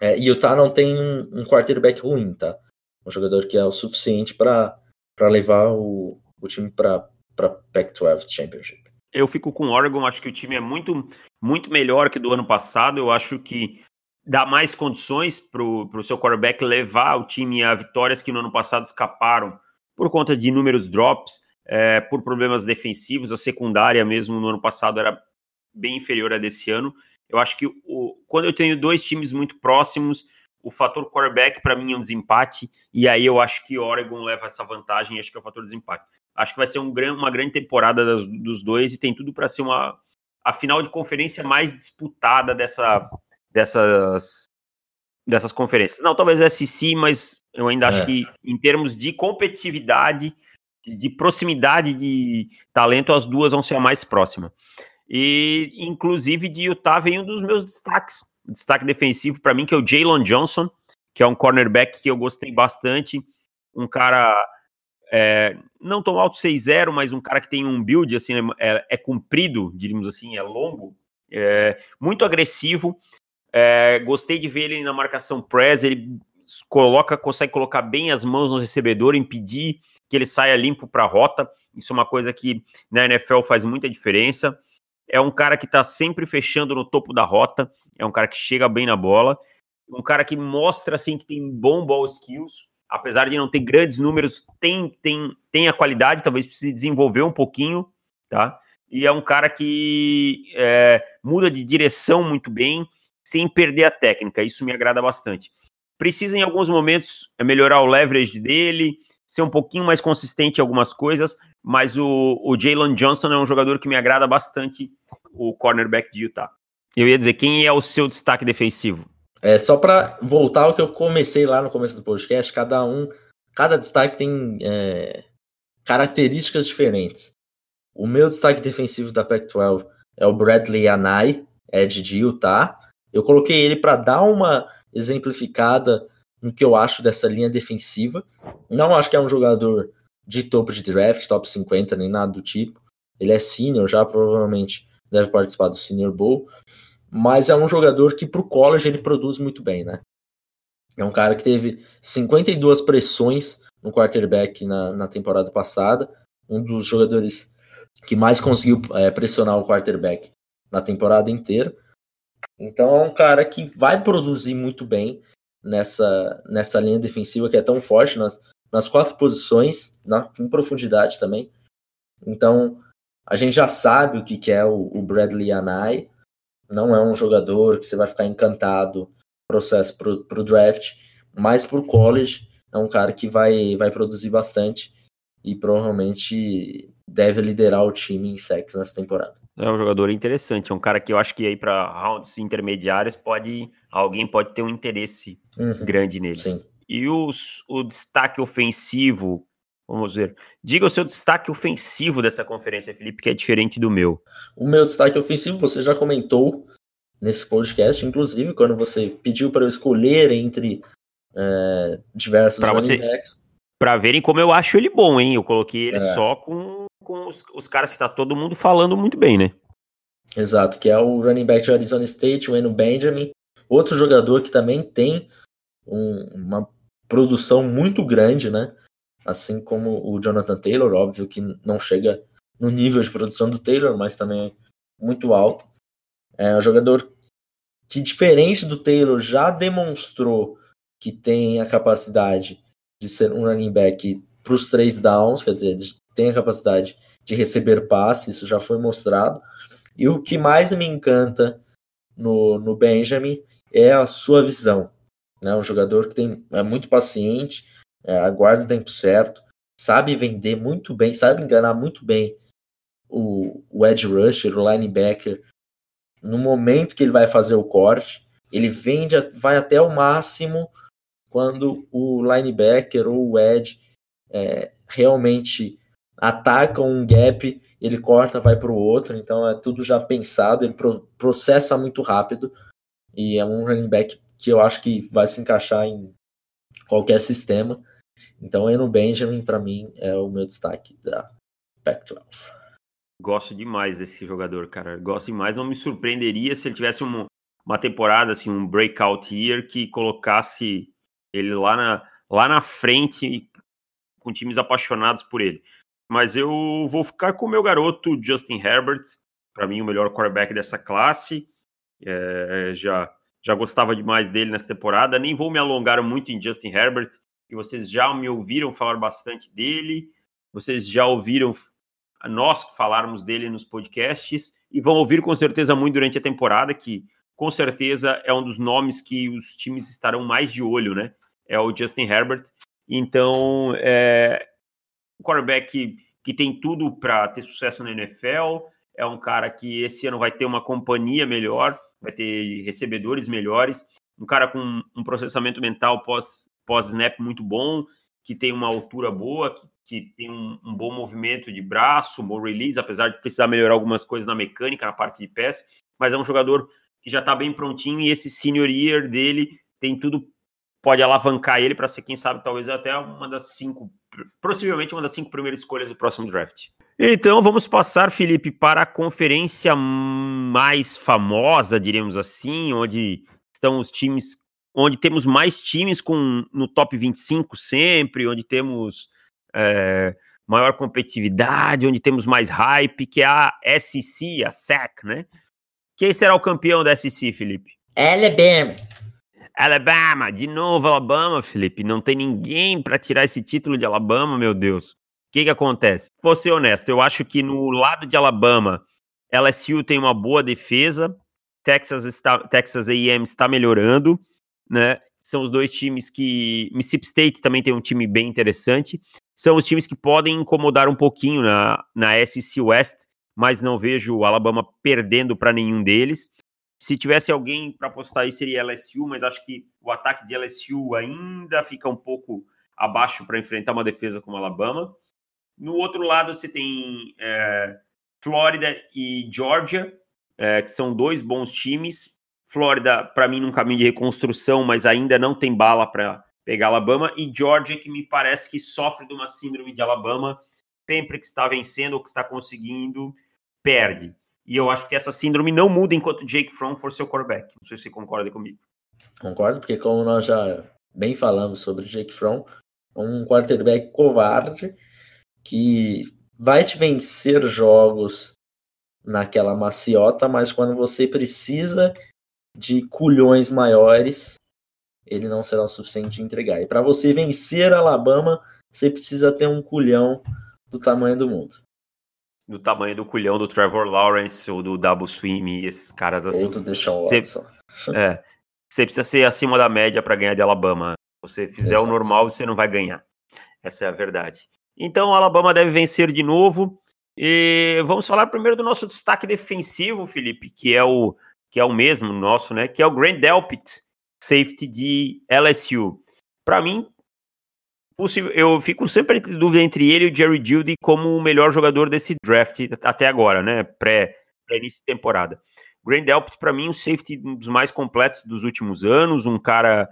S1: é, Utah não tem um, um quarterback ruim, tá? Um jogador que é o suficiente para levar o, o time para para Pac-12 Championship.
S2: Eu fico com Oregon, acho que o time é muito, muito melhor que do ano passado. Eu acho que dá mais condições para o seu quarterback levar o time a vitórias que no ano passado escaparam por conta de inúmeros drops, é, por problemas defensivos. A secundária mesmo no ano passado era bem inferior a desse ano. Eu acho que o, quando eu tenho dois times muito próximos, o fator quarterback para mim é um desempate, e aí eu acho que Oregon leva essa vantagem, acho que é o fator desempate. Acho que vai ser um, uma grande temporada dos, dos dois e tem tudo para ser uma a final de conferência mais disputada dessa, dessas, dessas conferências. Não, talvez a SEC, mas eu ainda acho é. que em termos de competitividade, de, de, proximidade de talento, as duas vão ser a mais próxima. E, inclusive, de Utah vem um dos meus destaques. O destaque defensivo para mim, que é o Jalen Johnson, que é um cornerback que eu gostei bastante. Um cara é, não tão alto 6-0, mas um cara que tem um build, assim, é, é comprido, diríamos assim, é longo, é, muito agressivo. É, gostei de ver ele na marcação press, ele coloca, consegue colocar bem as mãos no recebedor, impedir que ele saia limpo para a rota. Isso é uma coisa que na NFL faz muita diferença. É um cara que está sempre fechando no topo da rota, é um cara que chega bem na bola, um cara que mostra assim que tem bom ball skills, apesar de não ter grandes números, tem, tem, tem a qualidade, talvez precise desenvolver um pouquinho, tá? E é um cara que é, muda de direção muito bem, sem perder a técnica. Isso me agrada bastante. Precisa, em alguns momentos, melhorar o leverage dele, ser um pouquinho mais consistente em algumas coisas, mas o, o Jalen Johnson é um jogador que me agrada bastante, o cornerback de Utah. Eu ia dizer, quem é o seu destaque defensivo?
S1: É, só para voltar ao que eu comecei lá no começo do podcast, cada um, cada destaque tem é, características diferentes. O meu destaque defensivo da Pac-12 é o Bradley Anai, Ed de Utah. Eu coloquei ele para dar uma exemplificada no que eu acho dessa linha defensiva. Não acho que é um jogador de topo de draft, top 50, nem nada do tipo. Ele é senior, já provavelmente deve participar do Senior Bowl mas é um jogador que para o college ele produz muito bem, né? É um cara que teve 52 pressões no quarterback na, na temporada passada, um dos jogadores que mais conseguiu é, pressionar o quarterback na temporada inteira. Então é um cara que vai produzir muito bem nessa, nessa linha defensiva que é tão forte nas, nas quatro posições, na, em profundidade também. Então a gente já sabe o que, que é o, o Bradley Anai, não é um jogador que você vai ficar encantado processo para o draft, mas para o college é um cara que vai, vai produzir bastante e provavelmente deve liderar o time em sexo nessa temporada.
S2: É um jogador interessante, é um cara que eu acho que aí para rounds intermediários pode alguém pode ter um interesse uhum, grande nele.
S1: Sim.
S2: E os, o destaque ofensivo Vamos ver. Diga o seu destaque ofensivo dessa conferência, Felipe, que é diferente do meu.
S1: O meu destaque ofensivo você já comentou nesse podcast, inclusive, quando você pediu para eu escolher entre é, diversos
S2: pra você, Para verem como eu acho ele bom, hein? Eu coloquei ele é. só com, com os, os caras que tá todo mundo falando muito bem, né?
S1: Exato, que é o running back de Arizona State, o Eno Benjamin. Outro jogador que também tem um, uma produção muito grande, né? Assim como o Jonathan Taylor, óbvio que não chega no nível de produção do Taylor, mas também é muito alto. É um jogador que, diferente do Taylor, já demonstrou que tem a capacidade de ser um running back para os três downs, quer dizer, tem a capacidade de receber passe, isso já foi mostrado. E o que mais me encanta no, no Benjamin é a sua visão. Né? Um jogador que tem, é muito paciente, é, aguarda o tempo certo, sabe vender muito bem, sabe enganar muito bem o, o edge rusher, o linebacker, no momento que ele vai fazer o corte, ele vende, vai até o máximo quando o linebacker ou o edge é, realmente atacam um gap, ele corta, vai para o outro, então é tudo já pensado, ele pro, processa muito rápido. E é um running back que eu acho que vai se encaixar em qualquer sistema. Então, Eno Benjamin, para mim, é o meu destaque da Pac-12.
S2: Gosto demais desse jogador, cara. Gosto demais. Não me surpreenderia se ele tivesse uma, temporada, assim, um breakout year que colocasse ele lá na, lá na frente com times apaixonados por ele. Mas eu vou ficar com o meu garoto Justin Herbert, para mim o melhor quarterback dessa classe. É, já já gostava demais dele nessa temporada. Nem vou me alongar muito em Justin Herbert que vocês já me ouviram falar bastante dele, vocês já ouviram nós falarmos dele nos podcasts e vão ouvir com certeza muito durante a temporada, que com certeza é um dos nomes que os times estarão mais de olho, né? É o Justin Herbert. Então, é um quarterback que, que tem tudo para ter sucesso na NFL, é um cara que esse ano vai ter uma companhia melhor, vai ter recebedores melhores, um cara com um processamento mental pós pós-snap muito bom, que tem uma altura boa, que, que tem um, um, bom movimento de braço, um bom release, apesar de precisar melhorar algumas coisas na mecânica, na parte de pés, mas é um jogador que já está bem prontinho e esse senior year dele tem tudo, pode alavancar ele para ser, quem sabe, talvez até uma das cinco possivelmente uma das cinco primeiras escolhas do próximo draft. Então vamos passar, Felipe, para a conferência mais famosa, diríamos assim, onde estão os times, onde temos mais times com no top 25 sempre, onde temos é, maior competitividade, onde temos mais hype, que é a SEC, a SEC, né? Quem será o campeão da SEC, Felipe?
S1: Alabama.
S2: Alabama, de novo Alabama, Felipe. Não tem ninguém para tirar esse título de Alabama, meu Deus. O que que acontece? Vou ser honesto, eu acho que no lado de Alabama, LSU tem uma boa defesa, Texas está, Texas A&M está melhorando, né? São os dois times que Mississippi State também tem um time bem interessante. São os times que podem incomodar um pouquinho na, na SEC West, mas não vejo o Alabama perdendo para nenhum deles. Se tivesse alguém para apostar aí seria LSU, mas acho que o ataque de LSU ainda fica um pouco abaixo para enfrentar uma defesa como Alabama. No outro lado você tem é, Flórida e Georgia, é, que são dois bons times. Flórida, para mim, num caminho de reconstrução, mas ainda não tem bala para pegar Alabama. E Georgia, que me parece que sofre de uma síndrome de Alabama, sempre que está vencendo ou que está conseguindo, perde. E eu acho que essa síndrome não muda enquanto Jake Fromm for seu quarterback. Não sei se você concorda comigo.
S1: Concordo, porque como nós já bem falamos sobre Jake Fromm, um quarterback covarde que vai te vencer jogos naquela maciota, mas quando você precisa de culhões maiores, ele não será o suficiente de entregar. E para você vencer Alabama, você precisa ter um culhão do tamanho do mundo
S2: do tamanho do culhão do Trevor Lawrence ou do Double Swim, esses caras assim.
S1: Outro Deshaun Watson.
S2: é, você precisa ser acima da média para ganhar de Alabama. Se você fizer Exato. o normal, você não vai ganhar. Essa é a verdade. Então, Alabama deve vencer de novo. E vamos falar primeiro do nosso destaque defensivo, Felipe, que é o que é o mesmo nosso, né? Que é o Grant Delpit, safety de LSU. Para mim, possível, eu fico sempre em dúvida entre ele e o Jerry Judy como o melhor jogador desse draft até agora, né? Pré, pré início de temporada. Grant Delpit, para mim, um safety dos mais completos dos últimos anos, um cara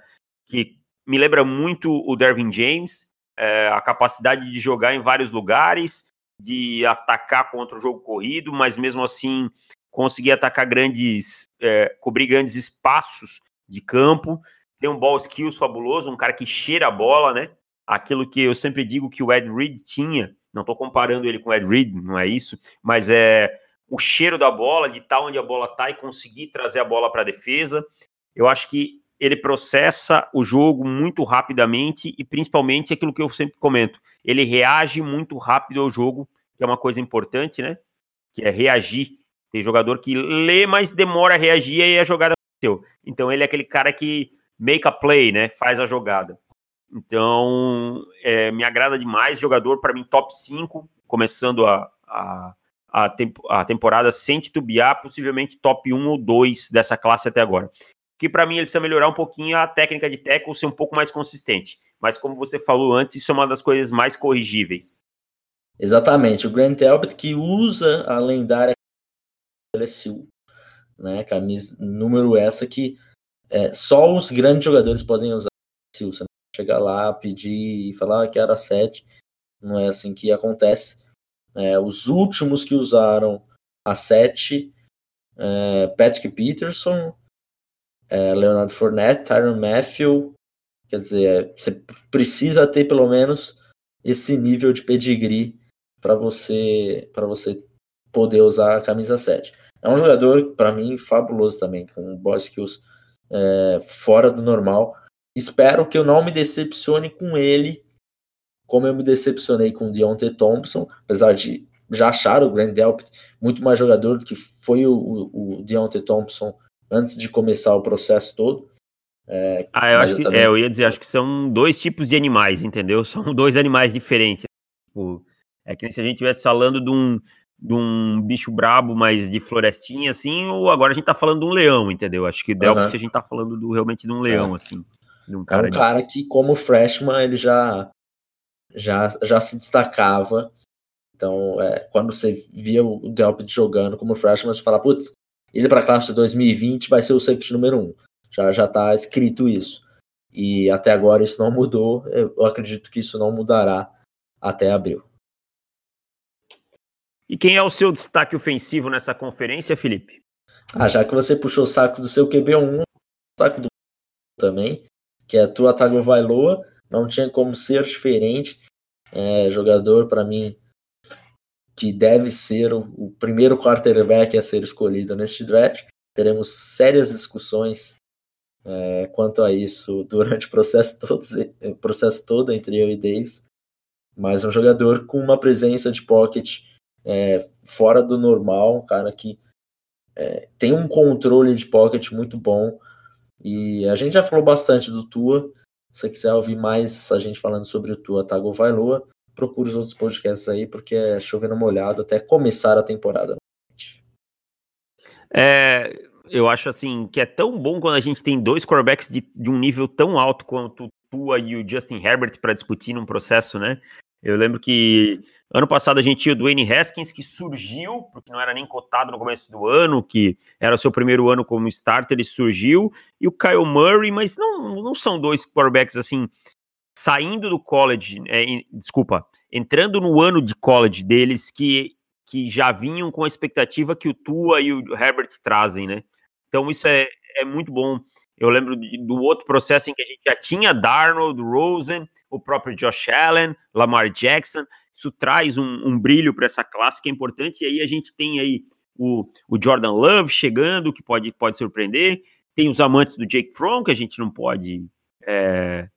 S2: que me lembra muito o Dervin James, é, a capacidade de jogar em vários lugares, de atacar contra o jogo corrido, mas mesmo assim conseguir atacar grandes, é, cobrir grandes espaços de campo. Tem um ball skills fabuloso, um cara que cheira a bola, né? aquilo que eu sempre digo que o Ed Reed tinha, não estou comparando ele com o Ed Reed, não é isso, mas é o cheiro da bola, de estar onde a bola está e conseguir trazer a bola para a defesa. Eu acho que ele processa o jogo muito rapidamente e principalmente aquilo que eu sempre comento, ele reage muito rápido ao jogo, que é uma coisa importante, né? Que é reagir. Tem jogador que lê, mas demora a reagir e a jogada aconteceu. Então ele é aquele cara que make a play, né? Faz a jogada. Então, é, me agrada demais. Jogador, para mim, top 5, começando a, a, a, tempo, a, temporada sem titubear, possivelmente top 1 ou 2 dessa classe até agora. Que para mim ele precisa melhorar um pouquinho a técnica de tackle, ser um pouco mais consistente. Mas como você falou antes, isso é uma das coisas mais corrigíveis.
S1: Exatamente. O Grant Talbot que usa a lendária LSU, né? Camisa número essa que é, só os grandes jogadores podem usar. Você chegar lá, pedir e falar que era 7. Não é assim que acontece. É, os últimos que usaram a 7, é, Patrick Peterson, é, Leonardo Fournette, Tyron Matthew. Quer dizer, você precisa ter pelo menos esse nível de pedigree para você para você poder usar a camisa 7. É um jogador, para mim, fabuloso também, com boss skills é, fora do normal. Espero que eu não me decepcione com ele, como eu me decepcionei com o Deontay Thompson, apesar de já achar o Grant Delpit muito mais jogador do que foi o, o, o Deontay Thompson antes de começar o processo todo.
S2: É, ah, eu acho eu que também... é, eu ia dizer, acho que são dois tipos de animais, entendeu? São dois animais diferentes. Tipo, é que se a gente estivesse falando de um, de um bicho brabo, mas de florestinha, assim, ou agora a gente tá falando de um leão, entendeu? Acho que Delpit uhum. a gente tá falando do, realmente de um leão, é. assim.
S1: De um cara, é um cara que, como freshman, ele já, já, já se destacava. Então, é, quando você via o Delpit jogando como freshman, você fala, putz, ele para a classe de 2020 vai ser o safety número um. Já, já tá escrito isso. E até agora isso não mudou. Eu acredito que isso não mudará até abril.
S2: E quem é o seu destaque ofensivo nessa conferência, Felipe?
S1: Ah, já que você puxou o saco do seu QB1, saco do também, que é a tua Tagovailoa, não tinha como ser diferente. É, jogador, para mim, que deve ser o, o, primeiro quarterback a ser escolhido neste draft. Teremos sérias discussões é, quanto a isso durante o processo todo, processo todo entre eu e Davis. Mas um jogador com uma presença de pocket é, fora do normal, um cara que é, tem um controle de pocket muito bom. E a gente já falou bastante do Tua. Se você quiser ouvir mais a gente falando sobre o Tua Tagovailoa, procure os outros podcasts aí, porque é chovendo molhado até começar a temporada.
S2: É, eu acho assim que é tão bom quando a gente tem dois quarterbacks de, de um nível tão alto quanto o Tua e o Justin Herbert para discutir num processo, né? Eu lembro que ano passado a gente tinha o Dwayne Haskins, que surgiu, porque não era nem cotado no começo do ano, que era seu primeiro ano como starter, ele surgiu, e o Kyle Murray, mas não, não são dois quarterbacks assim, saindo do college, é, desculpa, entrando no ano de college deles, que, que já vinham com a expectativa que o Tua e o Herbert trazem, né? Então isso é, é muito bom. Eu lembro do outro processo em que a gente já tinha Darnold, Rosen, o próprio Josh Allen, Lamar Jackson. Isso traz um, um brilho para essa classe que é importante. E aí a gente tem aí o, o, Jordan Love chegando, que pode, pode surpreender. Tem os amantes do Jake Fromm, que a gente não pode é,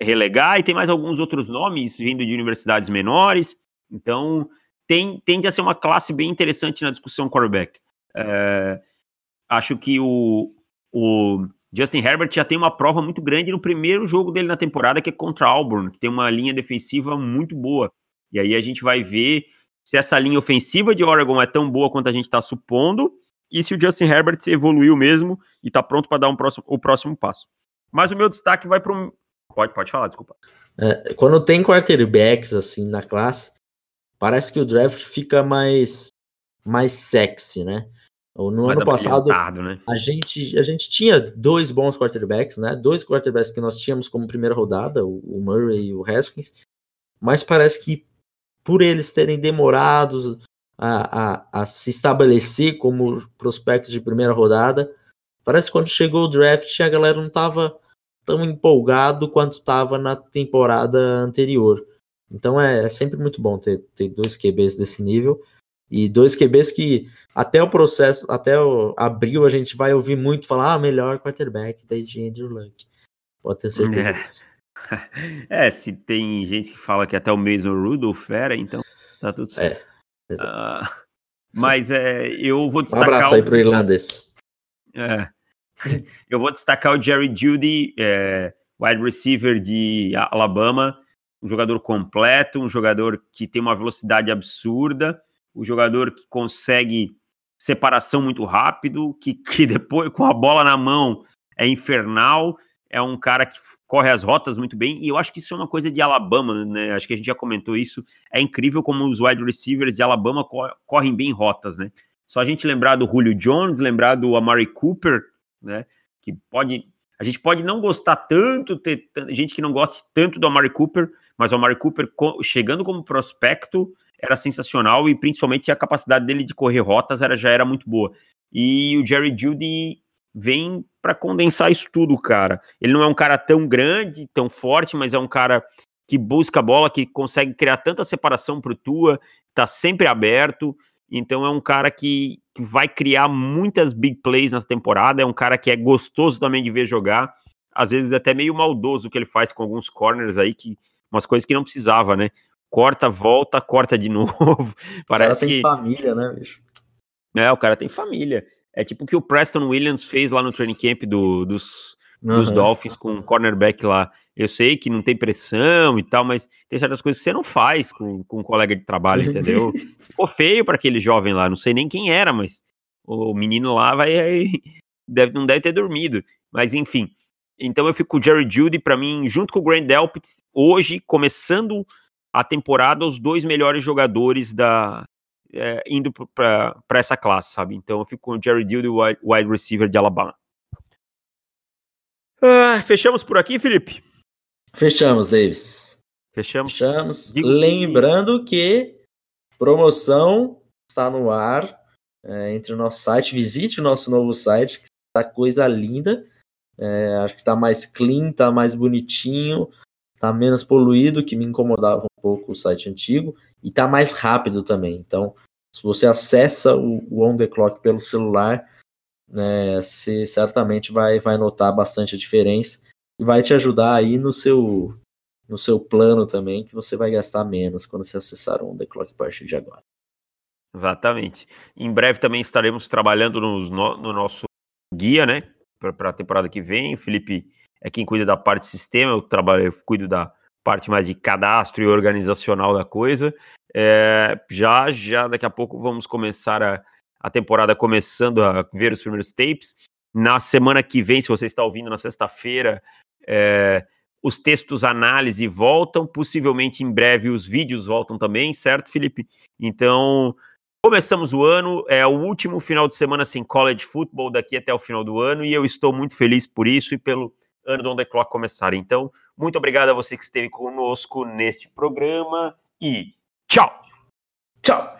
S2: relegar. E tem mais alguns outros nomes vindo de universidades menores. Então, tem, tende a ser uma classe bem interessante na discussão quarterback. É, acho que o, o Justin Herbert já tem uma prova muito grande no primeiro jogo dele na temporada, que é contra Auburn, que tem uma linha defensiva muito boa. E aí a gente vai ver se essa linha ofensiva de Oregon é tão boa quanto a gente está supondo, e se o Justin Herbert evoluiu mesmo e está pronto para dar um próximo, o próximo passo. Mas o meu destaque vai para um. Pode, pode falar, desculpa.
S1: É, quando tem quarterbacks assim na classe, parece que o draft fica mais, mais sexy, né? No ano passado, né? a, gente, a gente tinha dois bons quarterbacks, né? Dois quarterbacks que nós tínhamos como primeira rodada, o, o Murray e o Haskins, mas parece que por eles terem demorado a, a, a, se estabelecer como prospectos de primeira rodada, parece que quando chegou o draft a galera não estava tão empolgado quanto estava na temporada anterior. Então é, é sempre muito bom ter, ter dois QBs desse nível. E dois QBs que até o processo, até o abril, a gente vai ouvir muito falar, ah, melhor quarterback desde Andrew Luck. Pode ter certeza
S2: é.
S1: disso.
S2: É, se tem gente que fala que até o Mason Rudolph era, então tá tudo certo.
S1: É, uh,
S2: mas é, eu vou destacar.
S1: Um abraço aí pro irlandês.
S2: É, eu vou destacar o Jerry Judy, é, wide receiver de Alabama, um jogador completo, um jogador que tem uma velocidade absurda o jogador que consegue separação muito rápido, que, que depois com a bola na mão é infernal, é um cara que corre as rotas muito bem, e eu acho que isso é uma coisa de Alabama, né? Acho que a gente já comentou isso. É incrível como os wide receivers de Alabama correm bem rotas, né? Só a gente lembrar do Julio Jones, lembrar do Amari Cooper, né? Que pode. A gente pode não gostar tanto, ter gente que não gosta tanto do Amari Cooper, mas o Amari Cooper chegando como prospecto era sensacional e principalmente a capacidade dele de correr rotas era, já era muito boa. E o Jerry Judy vem para condensar isso tudo, cara. Ele não é um cara tão grande, tão forte, mas é um cara que busca a bola, que consegue criar tanta separação pro Tua, tá sempre aberto. Então é um cara que, que vai criar muitas big plays na temporada, é um cara que é gostoso também de ver jogar. Às vezes até meio maldoso o que ele faz com alguns corners aí, que umas coisas que não precisava, né? Corta, volta, corta de novo. Parece
S1: o cara tem
S2: que...
S1: família, né, bicho?
S2: É, o cara tem família. É tipo o que o Preston Williams fez lá no training camp do, dos, uhum. dos Dolphins com o cornerback lá. Eu sei que não tem pressão e tal, mas tem certas coisas que você não faz com, com um colega de trabalho, entendeu? Ficou feio para aquele jovem lá, não sei nem quem era, mas o menino lá vai deve, não deve ter dormido. Mas enfim, então eu fico com o Jerry Judy para mim, junto com o Grant Delpit, hoje começando a temporada os dois melhores jogadores da é, indo para essa classe, sabe? Então eu fico com o Jerry Dildy, wide, wide receiver de Alabama. Ah, fechamos por aqui, Felipe?
S1: Fechamos, Davis.
S2: Fechamos?
S1: Fechamos. Digo Lembrando que promoção está no ar. É, entre o nosso site, visite o nosso novo site, que está coisa linda. É, acho que está mais clean, está mais bonitinho, está menos poluído, que me incomodava um pouco o site antigo, e está mais rápido também. Então, se você acessa o, o On The Clock pelo celular, né, você certamente vai, vai notar bastante a diferença e vai te ajudar aí no seu, no seu plano também, que você vai gastar menos quando você acessar o On The Clock a partir de agora.
S2: Exatamente. Em breve também estaremos trabalhando no, no nosso guia, né, para a temporada que vem. O Felipe é quem cuida da parte sistema, eu trabalho, eu cuido da parte mais de cadastro e organizacional da coisa. É, já, já daqui a pouco vamos começar a, a temporada começando a ver os primeiros tapes. Na semana que vem, se você está ouvindo na sexta-feira, é, os textos análise voltam, possivelmente em breve os vídeos voltam também, certo, Felipe? Então, começamos o ano, é o último final de semana sem college football daqui até o final do ano, e eu estou muito feliz por isso e pelo ano do The Clock começar. Então, muito obrigado a você que esteve conosco neste programa e Tchau!
S1: Tchau!